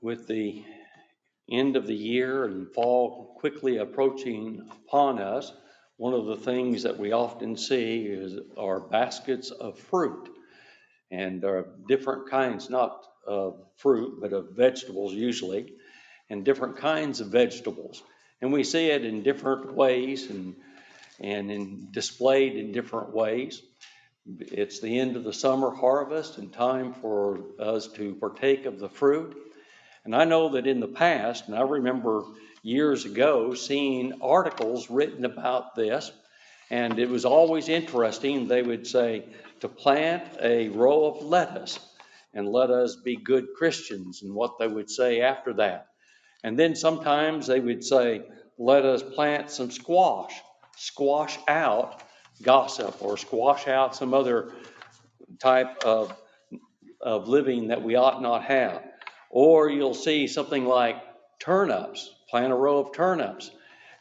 with the end of the year and fall quickly approaching upon us, one of the things that we often see is our baskets of fruit. And there are different kinds, not of fruit, but of vegetables usually, and different kinds of vegetables. And we see it in different ways and, and in, displayed in different ways. It's the end of the summer harvest and time for us to partake of the fruit. And I know that in the past, and I remember years ago seeing articles written about this, and it was always interesting. They would say to plant a row of lettuce and let us be good Christians, and what they would say after that. And then sometimes they would say, let us plant some squash, squash out gossip, or squash out some other type of, of living that we ought not have. Or you'll see something like turnips, plant a row of turnips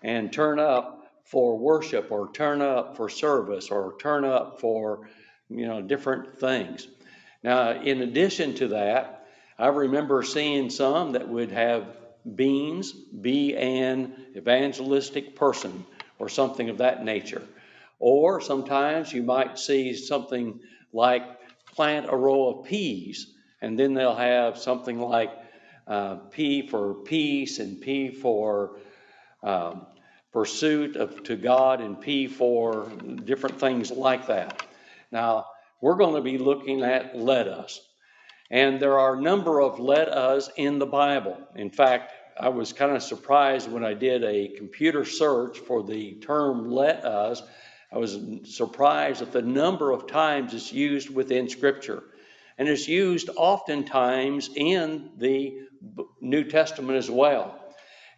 and turn up for worship or turn up for service or turn up for, you know, different things. Now, in addition to that, I remember seeing some that would have beans, be an evangelistic person or something of that nature. Or sometimes you might see something like plant a row of peas and then they'll have something like uh, P for peace and P for um, pursuit of to God and P for different things like that. Now, we're going to be looking at let us. And there are a number of let us in the Bible. In fact, I was kind of surprised when I did a computer search for the term let us. I was surprised at the number of times it's used within Scripture and is used oftentimes in the New Testament as well.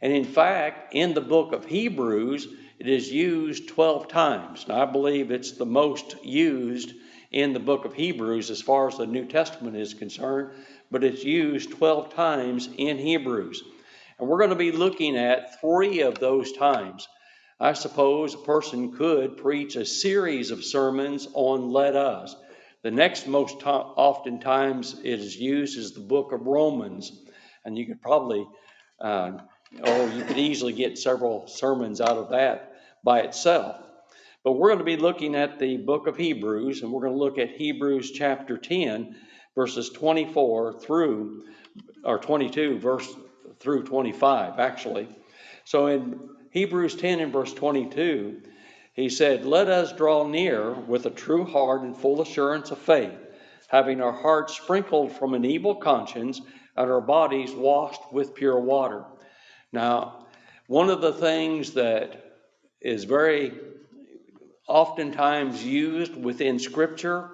And in fact, in the book of Hebrews, it is used 12 times. Now, I believe it's the most used in the book of Hebrews as far as the New Testament is concerned, but it's used 12 times in Hebrews. And we're going to be looking at three of those times. I suppose a person could preach a series of sermons on let us. The next most to- oftentimes it is used is the book of Romans, and you could probably, uh, or you could easily get several sermons out of that by itself. But we're going to be looking at the book of Hebrews, and we're going to look at Hebrews chapter 10, verses 24 through, or 22, verse through 25, actually. So in Hebrews 10 and verse 22, he said, Let us draw near with a true heart and full assurance of faith, having our hearts sprinkled from an evil conscience and our bodies washed with pure water. Now, one of the things that is very oftentimes used within Scripture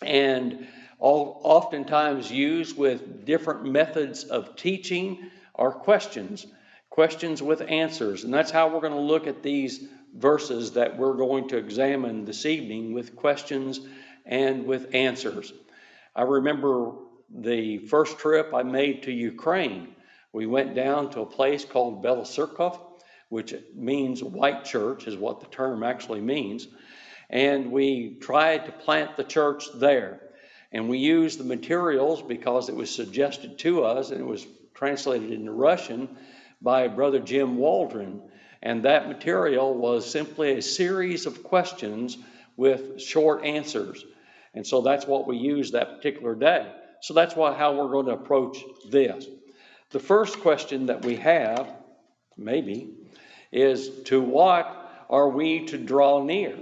and oftentimes used with different methods of teaching are questions, questions with answers. And that's how we're going to look at these verses that we're going to examine this evening with questions and with answers. I remember the first trip I made to Ukraine. We went down to a place called Belosirkov, which means white church, is what the term actually means. And we tried to plant the church there. And we used the materials because it was suggested to us, and it was translated into Russian by Brother Jim Waldron. And that material was simply a series of questions with short answers. And so that's what we used that particular day. So that's what, how we're going to approach this. The first question that we have, maybe, is to what are we to draw near?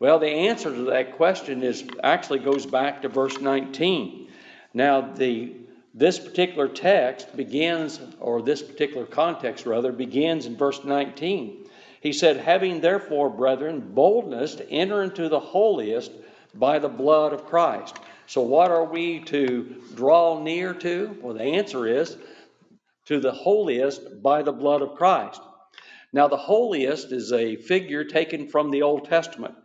Well, the answer to that question is actually goes back to verse 19. Now, the this particular text begins, or this particular context rather, begins in verse 19. He said, Having therefore, brethren, boldness to enter into the holiest by the blood of Christ. So, what are we to draw near to? Well, the answer is to the holiest by the blood of Christ. Now, the holiest is a figure taken from the Old Testament.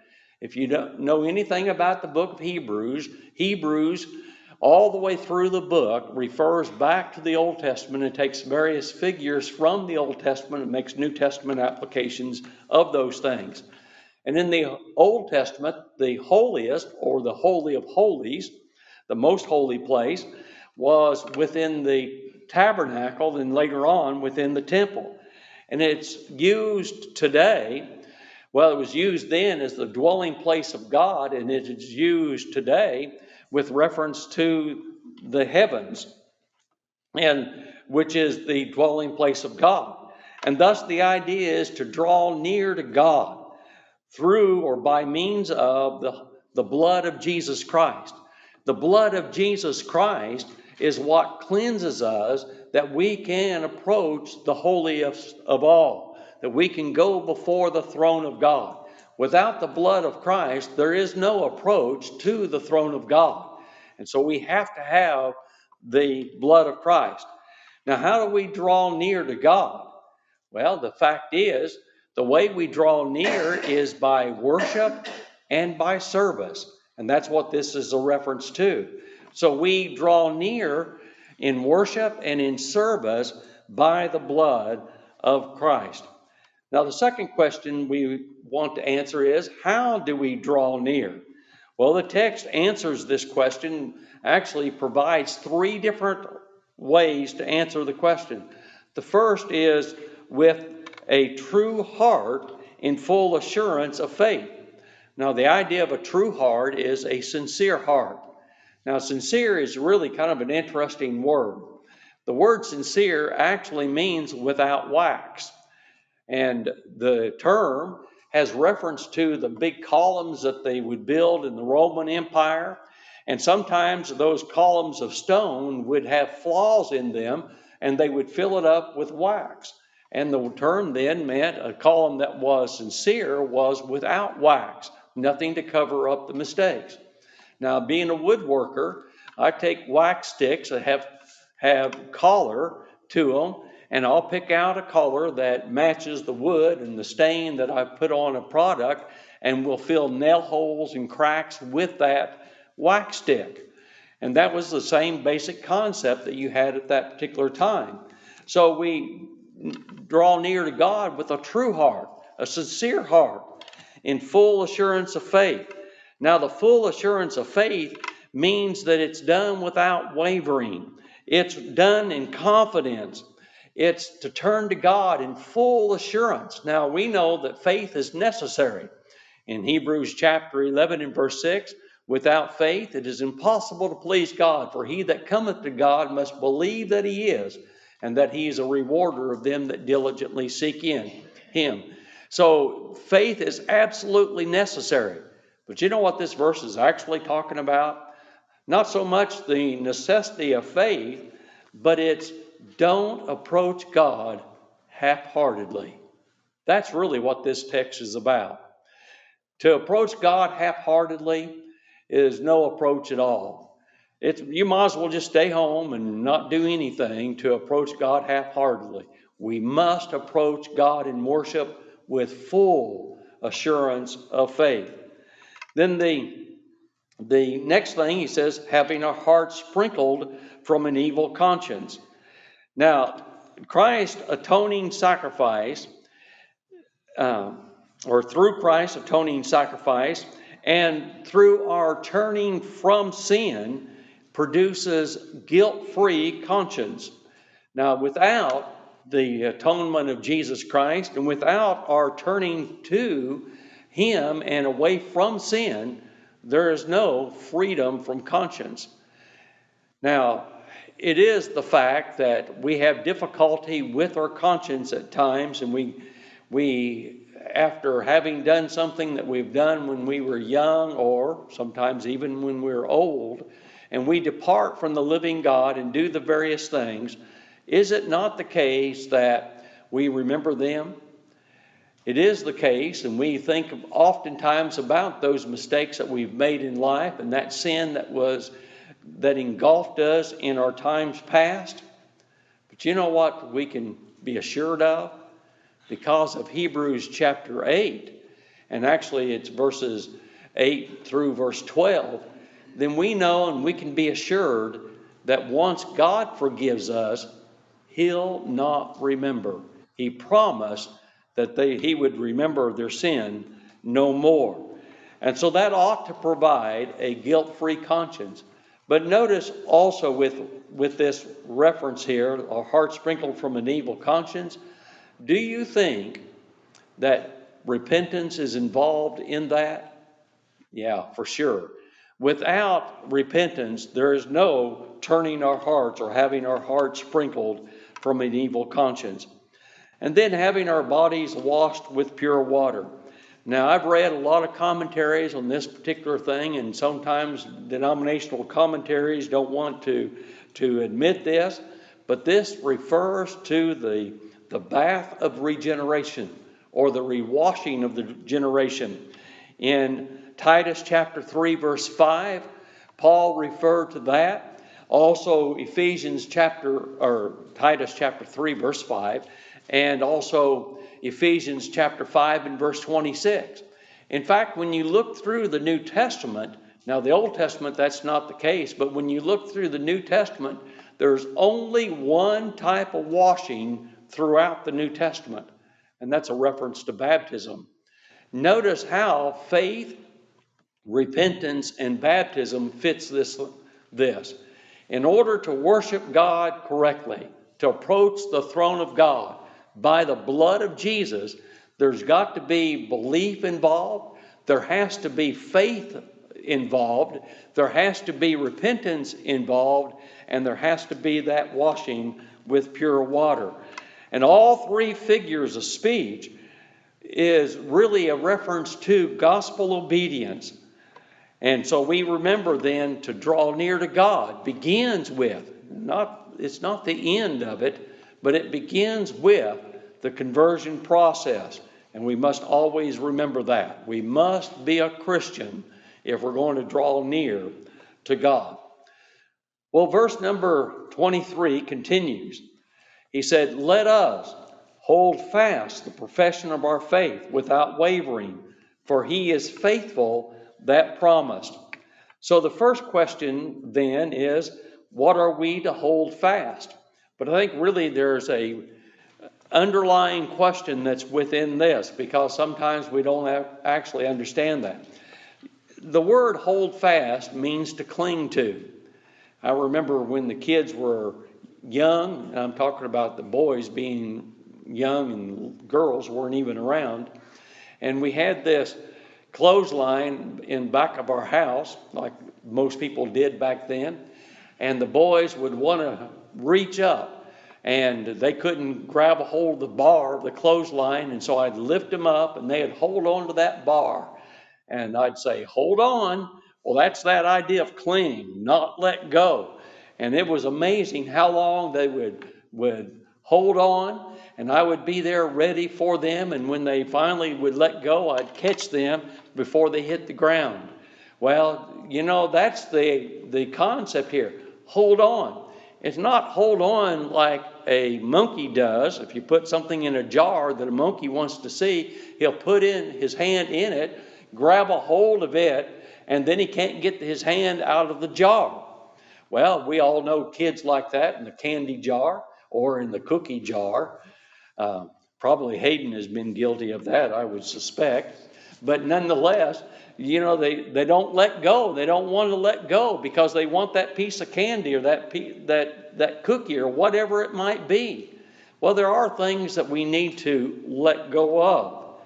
If you don't know anything about the book of Hebrews, Hebrews all the way through the book refers back to the Old Testament and takes various figures from the Old Testament and makes New Testament applications of those things. And in the Old Testament, the holiest or the Holy of Holies, the most holy place, was within the tabernacle and later on within the temple. And it's used today, well, it was used then as the dwelling place of God, and it is used today with reference to the heavens, and which is the dwelling place of God. And thus the idea is to draw near to God through or by means of the, the blood of Jesus Christ. The blood of Jesus Christ is what cleanses us that we can approach the of, of all, that we can go before the throne of God. Without the blood of Christ, there is no approach to the throne of God. And so we have to have the blood of Christ. Now, how do we draw near to God? Well, the fact is, the way we draw near is by worship and by service. And that's what this is a reference to. So we draw near in worship and in service by the blood of Christ. Now, the second question we want to answer is how do we draw near? Well, the text answers this question, actually provides three different ways to answer the question. The first is with a true heart in full assurance of faith. Now, the idea of a true heart is a sincere heart. Now, sincere is really kind of an interesting word. The word sincere actually means without wax. And the term has reference to the big columns that they would build in the Roman Empire. And sometimes those columns of stone would have flaws in them, and they would fill it up with wax. And the term then meant a column that was sincere was without wax, nothing to cover up the mistakes. Now, being a woodworker, I take wax sticks that have, have color to them, and I'll pick out a color that matches the wood and the stain that I've put on a product, and we'll fill nail holes and cracks with that wax stick. And that was the same basic concept that you had at that particular time. So we draw near to God with a true heart, a sincere heart, in full assurance of faith. Now, the full assurance of faith means that it's done without wavering, it's done in confidence. It's to turn to God in full assurance. Now, we know that faith is necessary. In Hebrews chapter 11 and verse 6, without faith it is impossible to please God, for he that cometh to God must believe that he is, and that he is a rewarder of them that diligently seek in him. So faith is absolutely necessary. But you know what this verse is actually talking about? Not so much the necessity of faith, but it's don't approach God half heartedly. That's really what this text is about. To approach God half heartedly is no approach at all. It's, you might as well just stay home and not do anything to approach God half heartedly. We must approach God in worship with full assurance of faith. Then the, the next thing he says, having our hearts sprinkled from an evil conscience. Now, Christ's atoning sacrifice, uh, or through Christ's atoning sacrifice, and through our turning from sin, produces guilt free conscience. Now, without the atonement of Jesus Christ and without our turning to Him and away from sin, there is no freedom from conscience. Now, it is the fact that we have difficulty with our conscience at times, and we, we, after having done something that we've done when we were young, or sometimes even when we're old, and we depart from the living God and do the various things, is it not the case that we remember them? It is the case, and we think oftentimes about those mistakes that we've made in life and that sin that was that engulfed us in our times past. But you know what we can be assured of? Because of Hebrews chapter 8, and actually it's verses 8 through verse 12, then we know and we can be assured that once God forgives us, He'll not remember. He promised that they, He would remember their sin no more. And so that ought to provide a guilt free conscience. But notice also with with this reference here, a heart sprinkled from an evil conscience, do you think that repentance is involved in that? Yeah, for sure. Without repentance, there is no turning our hearts or having our hearts sprinkled from an evil conscience. And then having our bodies washed with pure water. Now, I've read a lot of commentaries on this particular thing, and sometimes denominational commentaries don't want to, to admit this, but this refers to the, the bath of regeneration or the rewashing of the generation. In Titus chapter 3, verse 5, Paul referred to that. Also, Ephesians chapter, or Titus chapter 3, verse 5, and also Ephesians chapter 5 and verse 26. In fact, when you look through the New Testament, now the Old Testament, that's not the case, but when you look through the New Testament, there's only one type of washing throughout the New Testament, and that's a reference to baptism. Notice how faith, repentance, and baptism fits this. this. In order to worship God correctly, to approach the throne of God, by the blood of Jesus, there's got to be belief involved, there has to be faith involved, there has to be repentance involved, and there has to be that washing with pure water. And all three figures of speech is really a reference to gospel obedience. And so we remember then to draw near to God. Begins with, not it's not the end of it, but it begins with the conversion process. And we must always remember that. We must be a Christian if we're going to draw near to God. Well, verse number 23 continues. He said, Let us hold fast the profession of our faith without wavering, for he is faithful that promised. So the first question then is, What are we to hold fast? But I think really there's a underlying question that's within this because sometimes we don't actually understand that. The word hold fast means to cling to. I remember when the kids were young, and I'm talking about the boys being young and girls weren't even around, and we had this clothesline in back of our house, like most people did back then, and the boys would want to reach up and they couldn't grab a hold of the bar of the clothesline. And so I'd lift them up and they'd hold on to that bar. And I'd say, Hold on. Well, that's that idea of cling, not let go. And it was amazing how long they would, would hold on, and I would be there ready for them. And when they finally would let go, I'd catch them before they hit the ground. Well, you know, that's the, the concept here. Hold on. It's not hold on like a monkey does. If you put something in a jar that a monkey wants to see, he'll put in his hand in it, grab a hold of it, and then he can't get his hand out of the jar. Well, we all know kids like that in the candy jar or in the cookie jar. Uh, probably Hayden has been guilty of that, I would suspect. But nonetheless, you know, they, they don't let go. They don't want to let go because they want that piece of candy or that, that, that cookie or whatever it might be. Well, there are things that we need to let go of.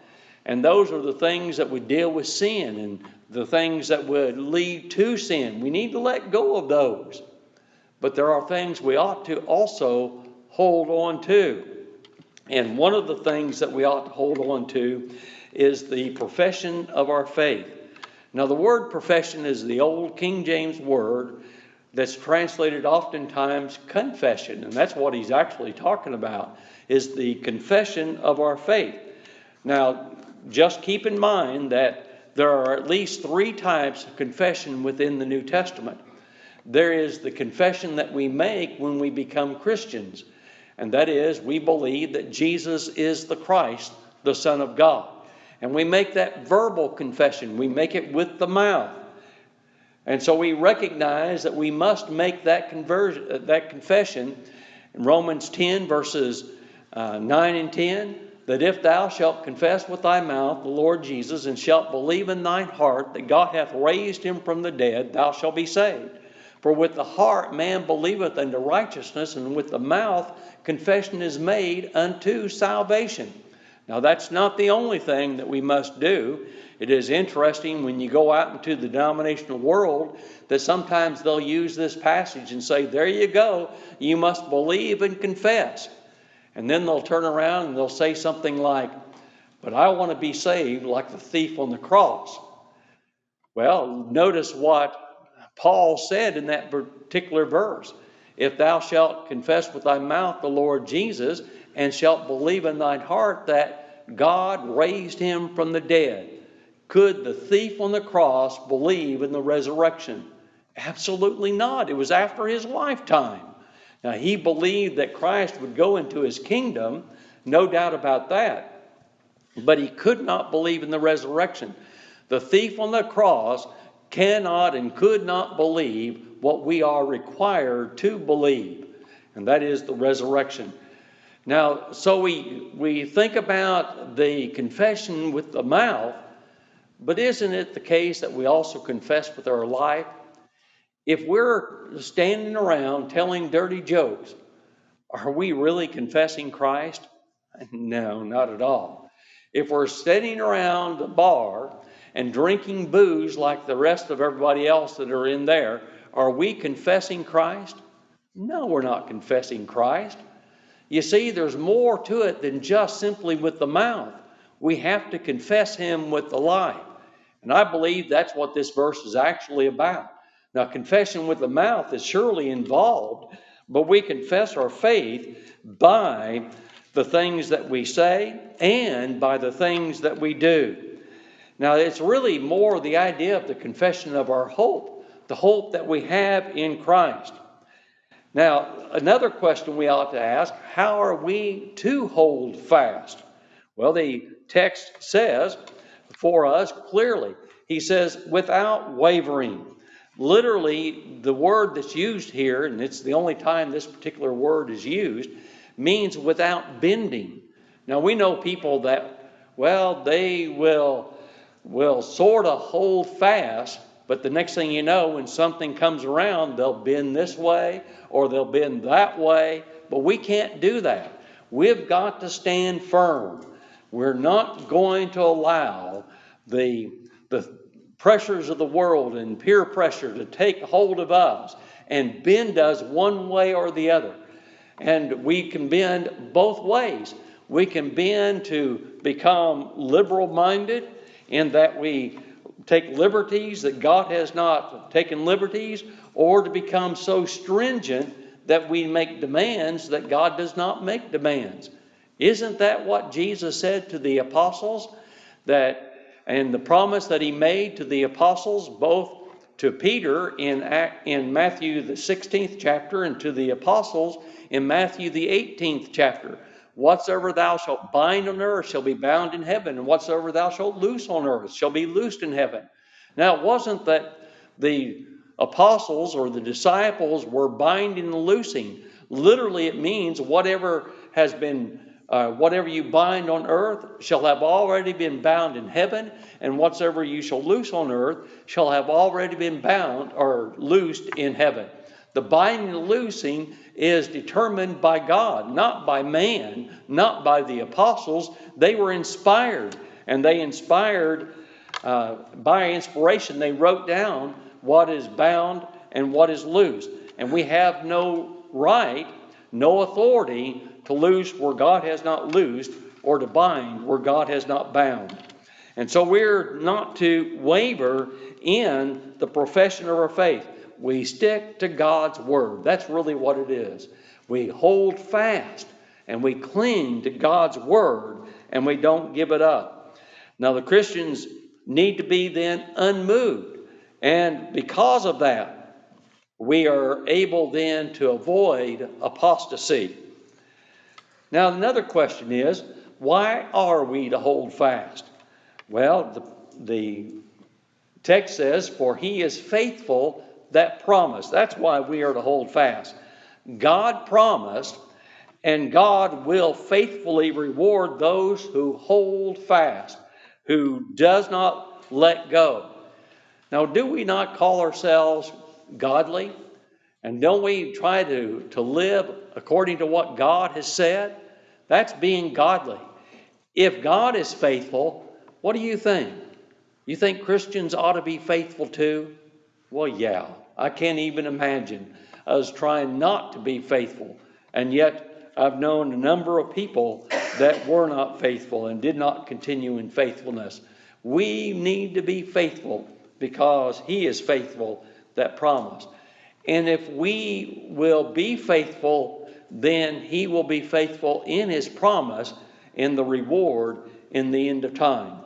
And those are the things that would deal with sin and the things that would lead to sin. We need to let go of those. But there are things we ought to also hold on to. And one of the things that we ought to hold on to is the profession of our faith. Now, the word profession is the old King James word that's translated oftentimes confession, and that's what he's actually talking about, is the confession of our faith. Now, just keep in mind that there are at least three types of confession within the New Testament. There is the confession that we make when we become Christians, and that is we believe that Jesus is the Christ, the Son of God. And we make that verbal confession, we make it with the mouth. And so we recognize that we must make that, conversion, uh, that confession in Romans 10, verses uh, 9 and 10 that if thou shalt confess with thy mouth the Lord Jesus and shalt believe in thine heart that God hath raised him from the dead, thou shalt be saved. For with the heart man believeth unto righteousness, and with the mouth confession is made unto salvation. Now, that's not the only thing that we must do. It is interesting when you go out into the denominational world that sometimes they'll use this passage and say, There you go, you must believe and confess. And then they'll turn around and they'll say something like, But I want to be saved like the thief on the cross. Well, notice what Paul said in that particular verse. If thou shalt confess with thy mouth the Lord Jesus, and shalt believe in thine heart that God raised him from the dead, could the thief on the cross believe in the resurrection? Absolutely not. It was after his lifetime. Now, he believed that Christ would go into his kingdom, no doubt about that, but he could not believe in the resurrection. The thief on the cross cannot and could not believe what we are required to believe, and that is the resurrection. Now, so we, we think about the confession with the mouth, but isn't it the case that we also confess with our life? If we're standing around telling dirty jokes, are we really confessing Christ? No, not at all. If we're sitting around the bar and drinking booze like the rest of everybody else that are in there, are we confessing Christ? No, we're not confessing Christ. You see, there's more to it than just simply with the mouth. We have to confess Him with the life. And I believe that's what this verse is actually about. Now, confession with the mouth is surely involved, but we confess our faith by the things that we say and by the things that we do. Now, it's really more the idea of the confession of our hope, the hope that we have in Christ. Now, another question we ought to ask how are we to hold fast? Well, the text says for us clearly, he says, without wavering. Literally, the word that's used here, and it's the only time this particular word is used, means without bending. Now, we know people that, well, they will will sort of hold fast, but the next thing you know, when something comes around, they'll bend this way or they'll bend that way. But we can't do that. We've got to stand firm. We're not going to allow the, the pressures of the world and peer pressure to take hold of us and bend us one way or the other. And we can bend both ways. We can bend to become liberal minded in that we take liberties that God has not taken liberties, or to become so stringent that we make demands that God does not make demands. Isn't that what Jesus said to the apostles? That and the promise that he made to the apostles, both to Peter in, in Matthew the 16th chapter and to the apostles in Matthew the 18th chapter. Whatsoever thou shalt bind on earth shall be bound in heaven, and whatsoever thou shalt loose on earth shall be loosed in heaven. Now, it wasn't that the apostles or the disciples were binding and loosing. Literally, it means whatever has been, uh, whatever you bind on earth shall have already been bound in heaven, and whatsoever you shall loose on earth shall have already been bound or loosed in heaven. The binding and loosing is determined by God, not by man, not by the apostles. They were inspired, and they inspired uh, by inspiration, they wrote down what is bound and what is loosed. And we have no right, no authority to loose where God has not loosed or to bind where God has not bound. And so we're not to waver in the profession of our faith we stick to God's word. That's really what it is. We hold fast and we cling to God's word and we don't give it up. Now, the Christians need to be then unmoved. And because of that, we are able then to avoid apostasy. Now, another question is why are we to hold fast? Well, the, the text says, For he is faithful that promise. That's why we are to hold fast. God promised, and God will faithfully reward those who hold fast, who does not let go. Now, do we not call ourselves godly? And don't we try to, to live according to what God has said? That's being godly. If God is faithful, what do you think? You think Christians ought to be faithful too? Well, yeah. I can't even imagine us trying not to be faithful. And yet, I've known a number of people that were not faithful and did not continue in faithfulness. We need to be faithful because He is faithful that promised. And if we will be faithful, then He will be faithful in His promise in the reward in the end of time.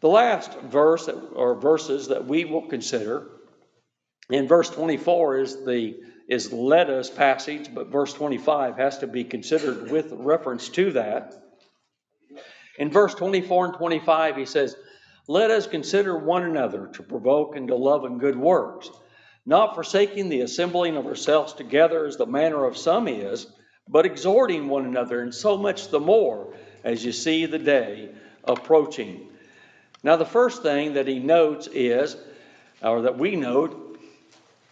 The last verse that, or verses that we will consider in verse 24 is the is let us passage, but verse 25 has to be considered with reference to that. In verse 24 and 25, he says, Let us consider one another to provoke into love and good works, not forsaking the assembling of ourselves together as the manner of some is, but exhorting one another, and so much the more as you see the day approaching. Now, the first thing that he notes is, or that we note,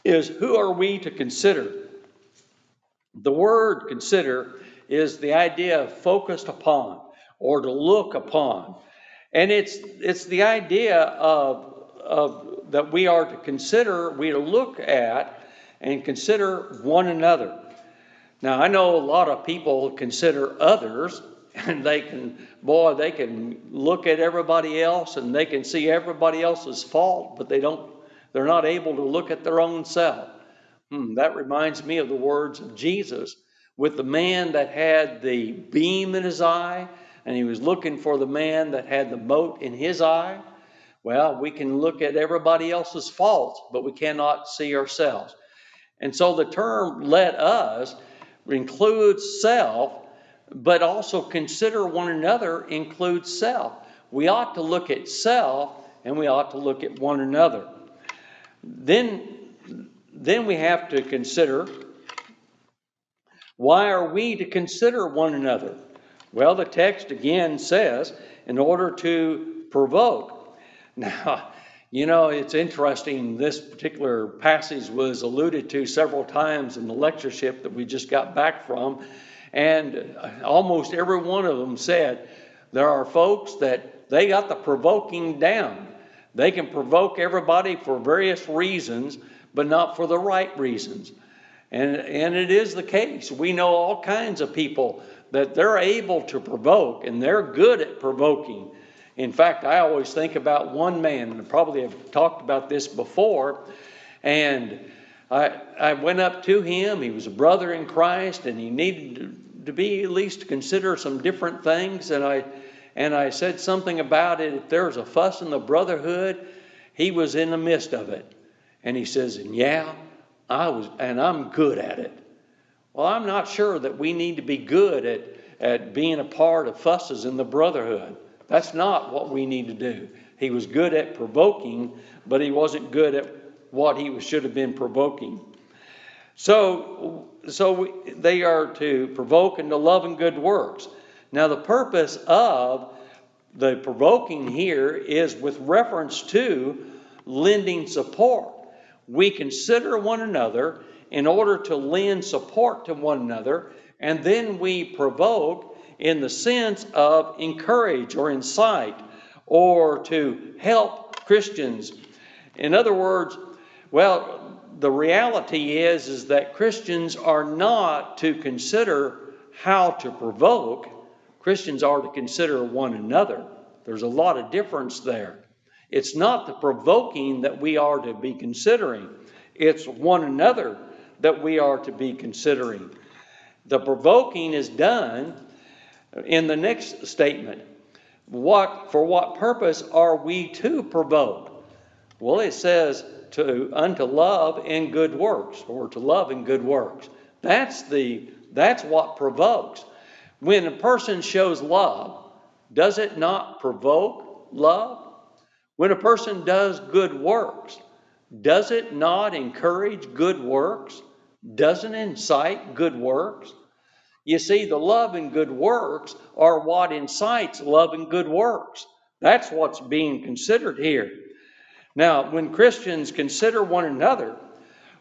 is who are we to consider? The word consider is the idea of focused upon or to look upon. And it's, it's the idea of, of that we are to consider, we to look at and consider one another. Now, I know a lot of people consider others, and they can, boy, they can look at everybody else and they can see everybody else's fault, but they don't, they're not able to look at their own self. Hmm, that reminds me of the words of Jesus with the man that had the beam in his eye and he was looking for the man that had the mote in his eye. Well, we can look at everybody else's faults, but we cannot see ourselves. And so the term let us includes self, but also consider one another includes self. We ought to look at self and we ought to look at one another. Then, then we have to consider why are we to consider one another? Well, the text again says, in order to provoke. Now, you know, it's interesting. This particular passage was alluded to several times in the lectureship that we just got back from. And almost every one of them said there are folks that they got the provoking down. They can provoke everybody for various reasons, but not for the right reasons. And, and it is the case. We know all kinds of people that they're able to provoke and they're good at provoking. In fact, I always think about one man, and probably have talked about this before, and I, I went up to him. He was a brother in Christ, and he needed to, be at least consider some different things. And I, and I said something about it. If there was a fuss in the brotherhood, he was in the midst of it. And he says, and yeah, I was, and I'm good at it. Well, I'm not sure that we need to be good at, at being a part of fusses in the brotherhood. That's not what we need to do. He was good at provoking, but he wasn't good at what he should have been provoking. So, so they are to provoke into love and good works. Now, the purpose of the provoking here is with reference to lending support. We consider one another in order to lend support to one another, and then we provoke in the sense of encourage or incite or to help Christians. In other words, well, the reality is is that Christians are not to consider how to provoke. Christians are to consider one another. There's a lot of difference there. It's not the provoking that we are to be considering. It's one another that we are to be considering. The provoking is done in the next statement. What for what purpose are we to provoke? Well, it says to unto love and good works, or to love and good works. That's the that's what provokes. When a person shows love, does it not provoke love? When a person does good works, does it not encourage good works? Doesn't incite good works? You see, the love and good works are what incites love and good works. That's what's being considered here. Now, when Christians consider one another,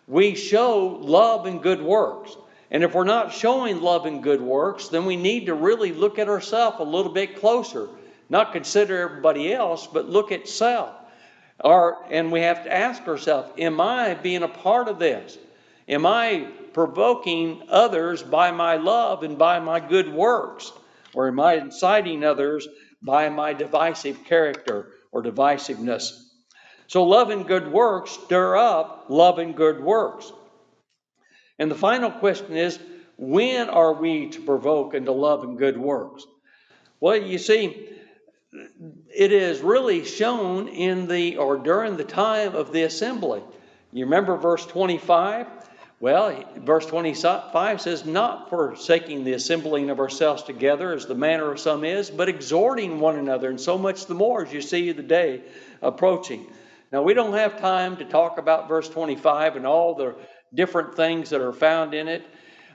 we show love and good works. And if we're not showing love and good works, then we need to really look at ourselves a little bit closer. Not consider everybody else, but look at self. And we have to ask ourselves, am I being a part of this? Am I provoking others by my love and by my good works? Or am I inciting others by my divisive character or divisiveness? So, love and good works stir up love and good works. And the final question is when are we to provoke into love and good works? Well, you see, it is really shown in the or during the time of the assembly. You remember verse 25? Well, verse 25 says, Not forsaking the assembling of ourselves together as the manner of some is, but exhorting one another, and so much the more as you see the day approaching. Now, we don't have time to talk about verse 25 and all the different things that are found in it.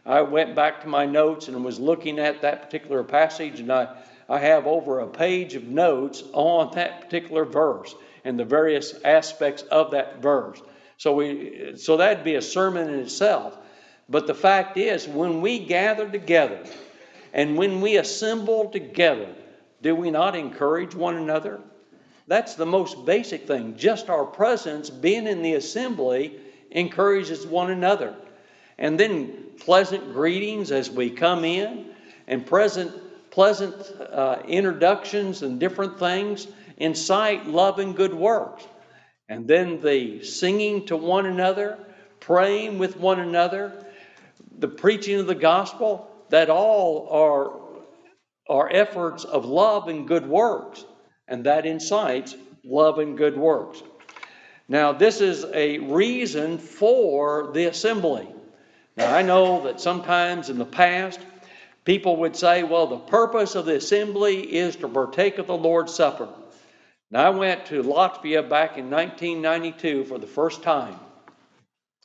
I went back to my notes and was looking at that particular passage, and I, I have over a page of notes on that particular verse and the various aspects of that verse. So we so that'd be a sermon in itself. But the fact is, when we gather together and when we assemble together, do we not encourage one another? That's the most basic thing. Just our presence, being in the assembly, encourages one another. And then pleasant greetings as we come in, and present, pleasant uh, introductions and different things incite love and good works. And then the singing to one another, praying with one another, the preaching of the gospel, that all are, are efforts of love and good works. And that incites love and good works. Now, this is a reason for the assembly. Now, I know that sometimes in the past, people would say, well, the purpose of the assembly is to partake of the Lord's Supper. Now, I went to Latvia back in 1992 for the first time.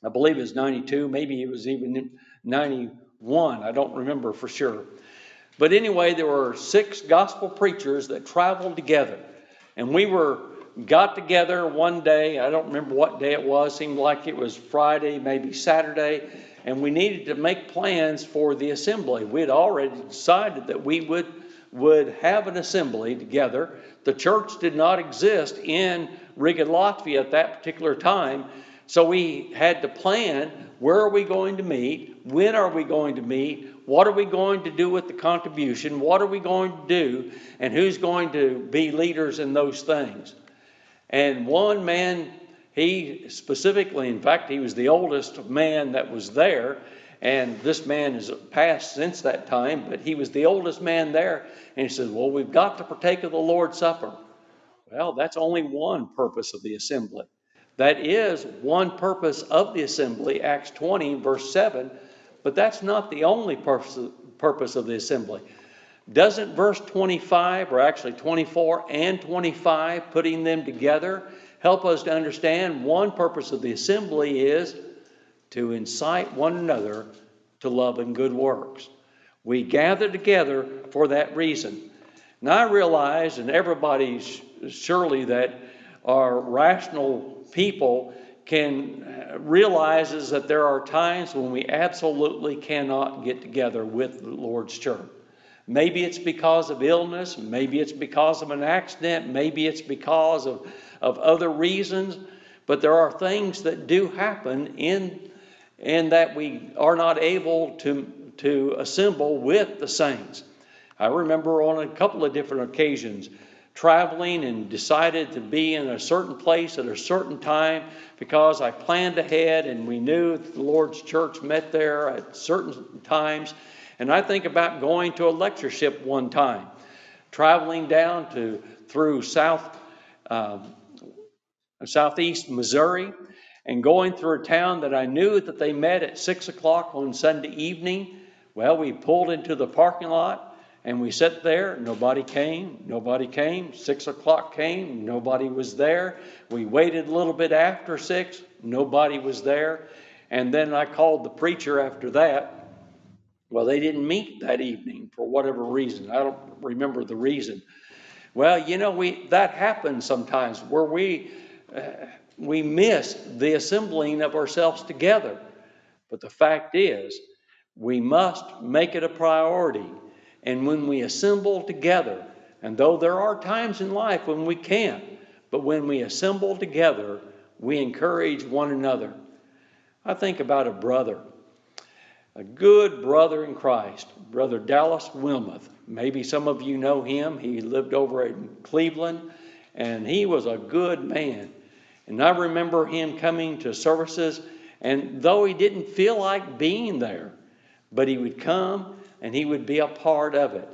I believe it was 92, maybe it was even 91. I don't remember for sure. But anyway, there were six gospel preachers that traveled together. And we were got together one day. I don't remember what day it was. Seemed like it was Friday, maybe Saturday. And we needed to make plans for the assembly. We had already decided that we would would have an assembly together. The church did not exist in Riga, Latvia at that particular time. So we had to plan where are we going to meet? When are we going to meet? What are we going to do with the contribution? What are we going to do? And who's going to be leaders in those things? And one man, he specifically, in fact, he was the oldest man that was there. And this man has passed since that time, but he was the oldest man there. And he says, Well, we've got to partake of the Lord's Supper. Well, that's only one purpose of the assembly. That is one purpose of the assembly, Acts 20, verse 7, but that's not the only purpose of the assembly. Doesn't verse 25, or actually 24 and 25, putting them together, help us to understand one purpose of the assembly is to incite one another to love and good works. We gather together for that reason. Now, I realize, and everybody's surely that are rational people can uh, realizes that there are times when we absolutely cannot get together with the Lord's church. Maybe it's because of illness, maybe it's because of an accident, maybe it's because of, of other reasons, but there are things that do happen in and that we are not able to, to assemble with the saints. I remember on a couple of different occasions traveling and decided to be in a certain place at a certain time because I planned ahead and we knew the Lord's church met there at certain times. And I think about going to a lectureship one time, traveling down to through South um, Southeast Missouri and going through a town that I knew that they met at six o'clock on Sunday evening. Well, we pulled into the parking lot and we sat there. Nobody came. Nobody came. Six o'clock came. Nobody was there. We waited a little bit after six. Nobody was there. And then I called the preacher after that. Well, they didn't meet that evening for whatever reason. I don't remember the reason. Well, you know, we that happens sometimes where we uh, we miss the assembling of ourselves together. But the fact is, we must make it a priority. And when we assemble together, and though there are times in life when we can't, but when we assemble together, we encourage one another. I think about a brother, a good brother in Christ, Brother Dallas Wilmoth. Maybe some of you know him. He lived over in Cleveland, and he was a good man. And I remember him coming to services, and though he didn't feel like being there, but he would come and he would be a part of it.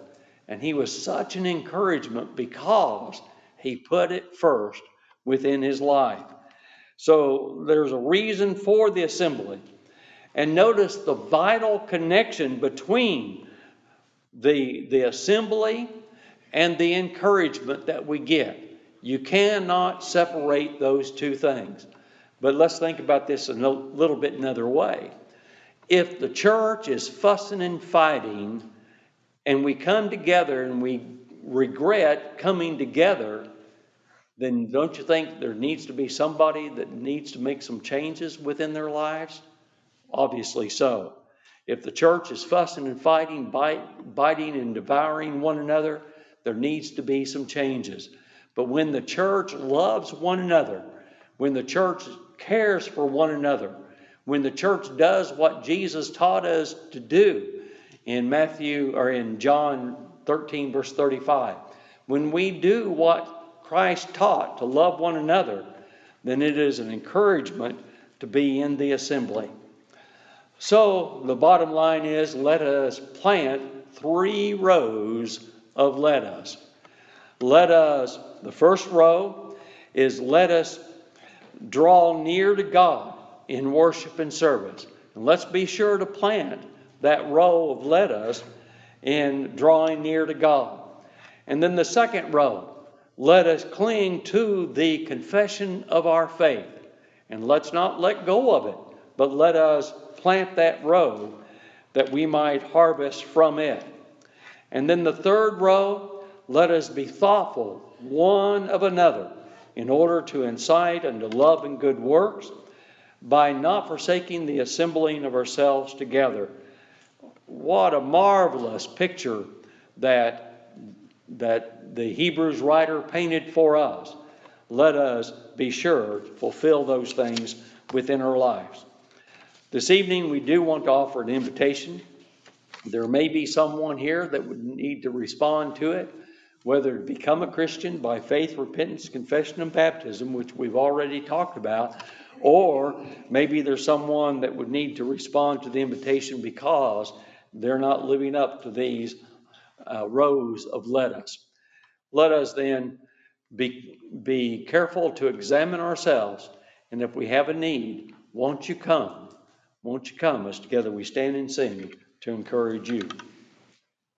And he was such an encouragement because he put it first within his life. So there's a reason for the assembly. And notice the vital connection between the, the assembly and the encouragement that we get. You cannot separate those two things. But let's think about this a little bit another way. If the church is fussing and fighting, and we come together and we regret coming together, then don't you think there needs to be somebody that needs to make some changes within their lives? Obviously so. If the church is fussing and fighting, bite, biting and devouring one another, there needs to be some changes. But when the church loves one another, when the church cares for one another, when the church does what Jesus taught us to do in Matthew or in John 13, verse 35, when we do what Christ taught to love one another, then it is an encouragement to be in the assembly. So the bottom line is let us plant three rows of let us. Let us, the first row is let us draw near to God in worship and service. And let's be sure to plant that row of let us in drawing near to God. And then the second row, let us cling to the confession of our faith. And let's not let go of it, but let us plant that row that we might harvest from it. And then the third row, let us be thoughtful one of another in order to incite unto love and good works by not forsaking the assembling of ourselves together. What a marvelous picture that, that the Hebrews writer painted for us. Let us be sure to fulfill those things within our lives. This evening, we do want to offer an invitation. There may be someone here that would need to respond to it, whether to become a Christian by faith, repentance, confession, and baptism, which we've already talked about, or maybe there's someone that would need to respond to the invitation because they're not living up to these uh, rows of let us. Let us then be, be careful to examine ourselves, and if we have a need, won't you come? Won't you come as together we stand and sing to encourage you?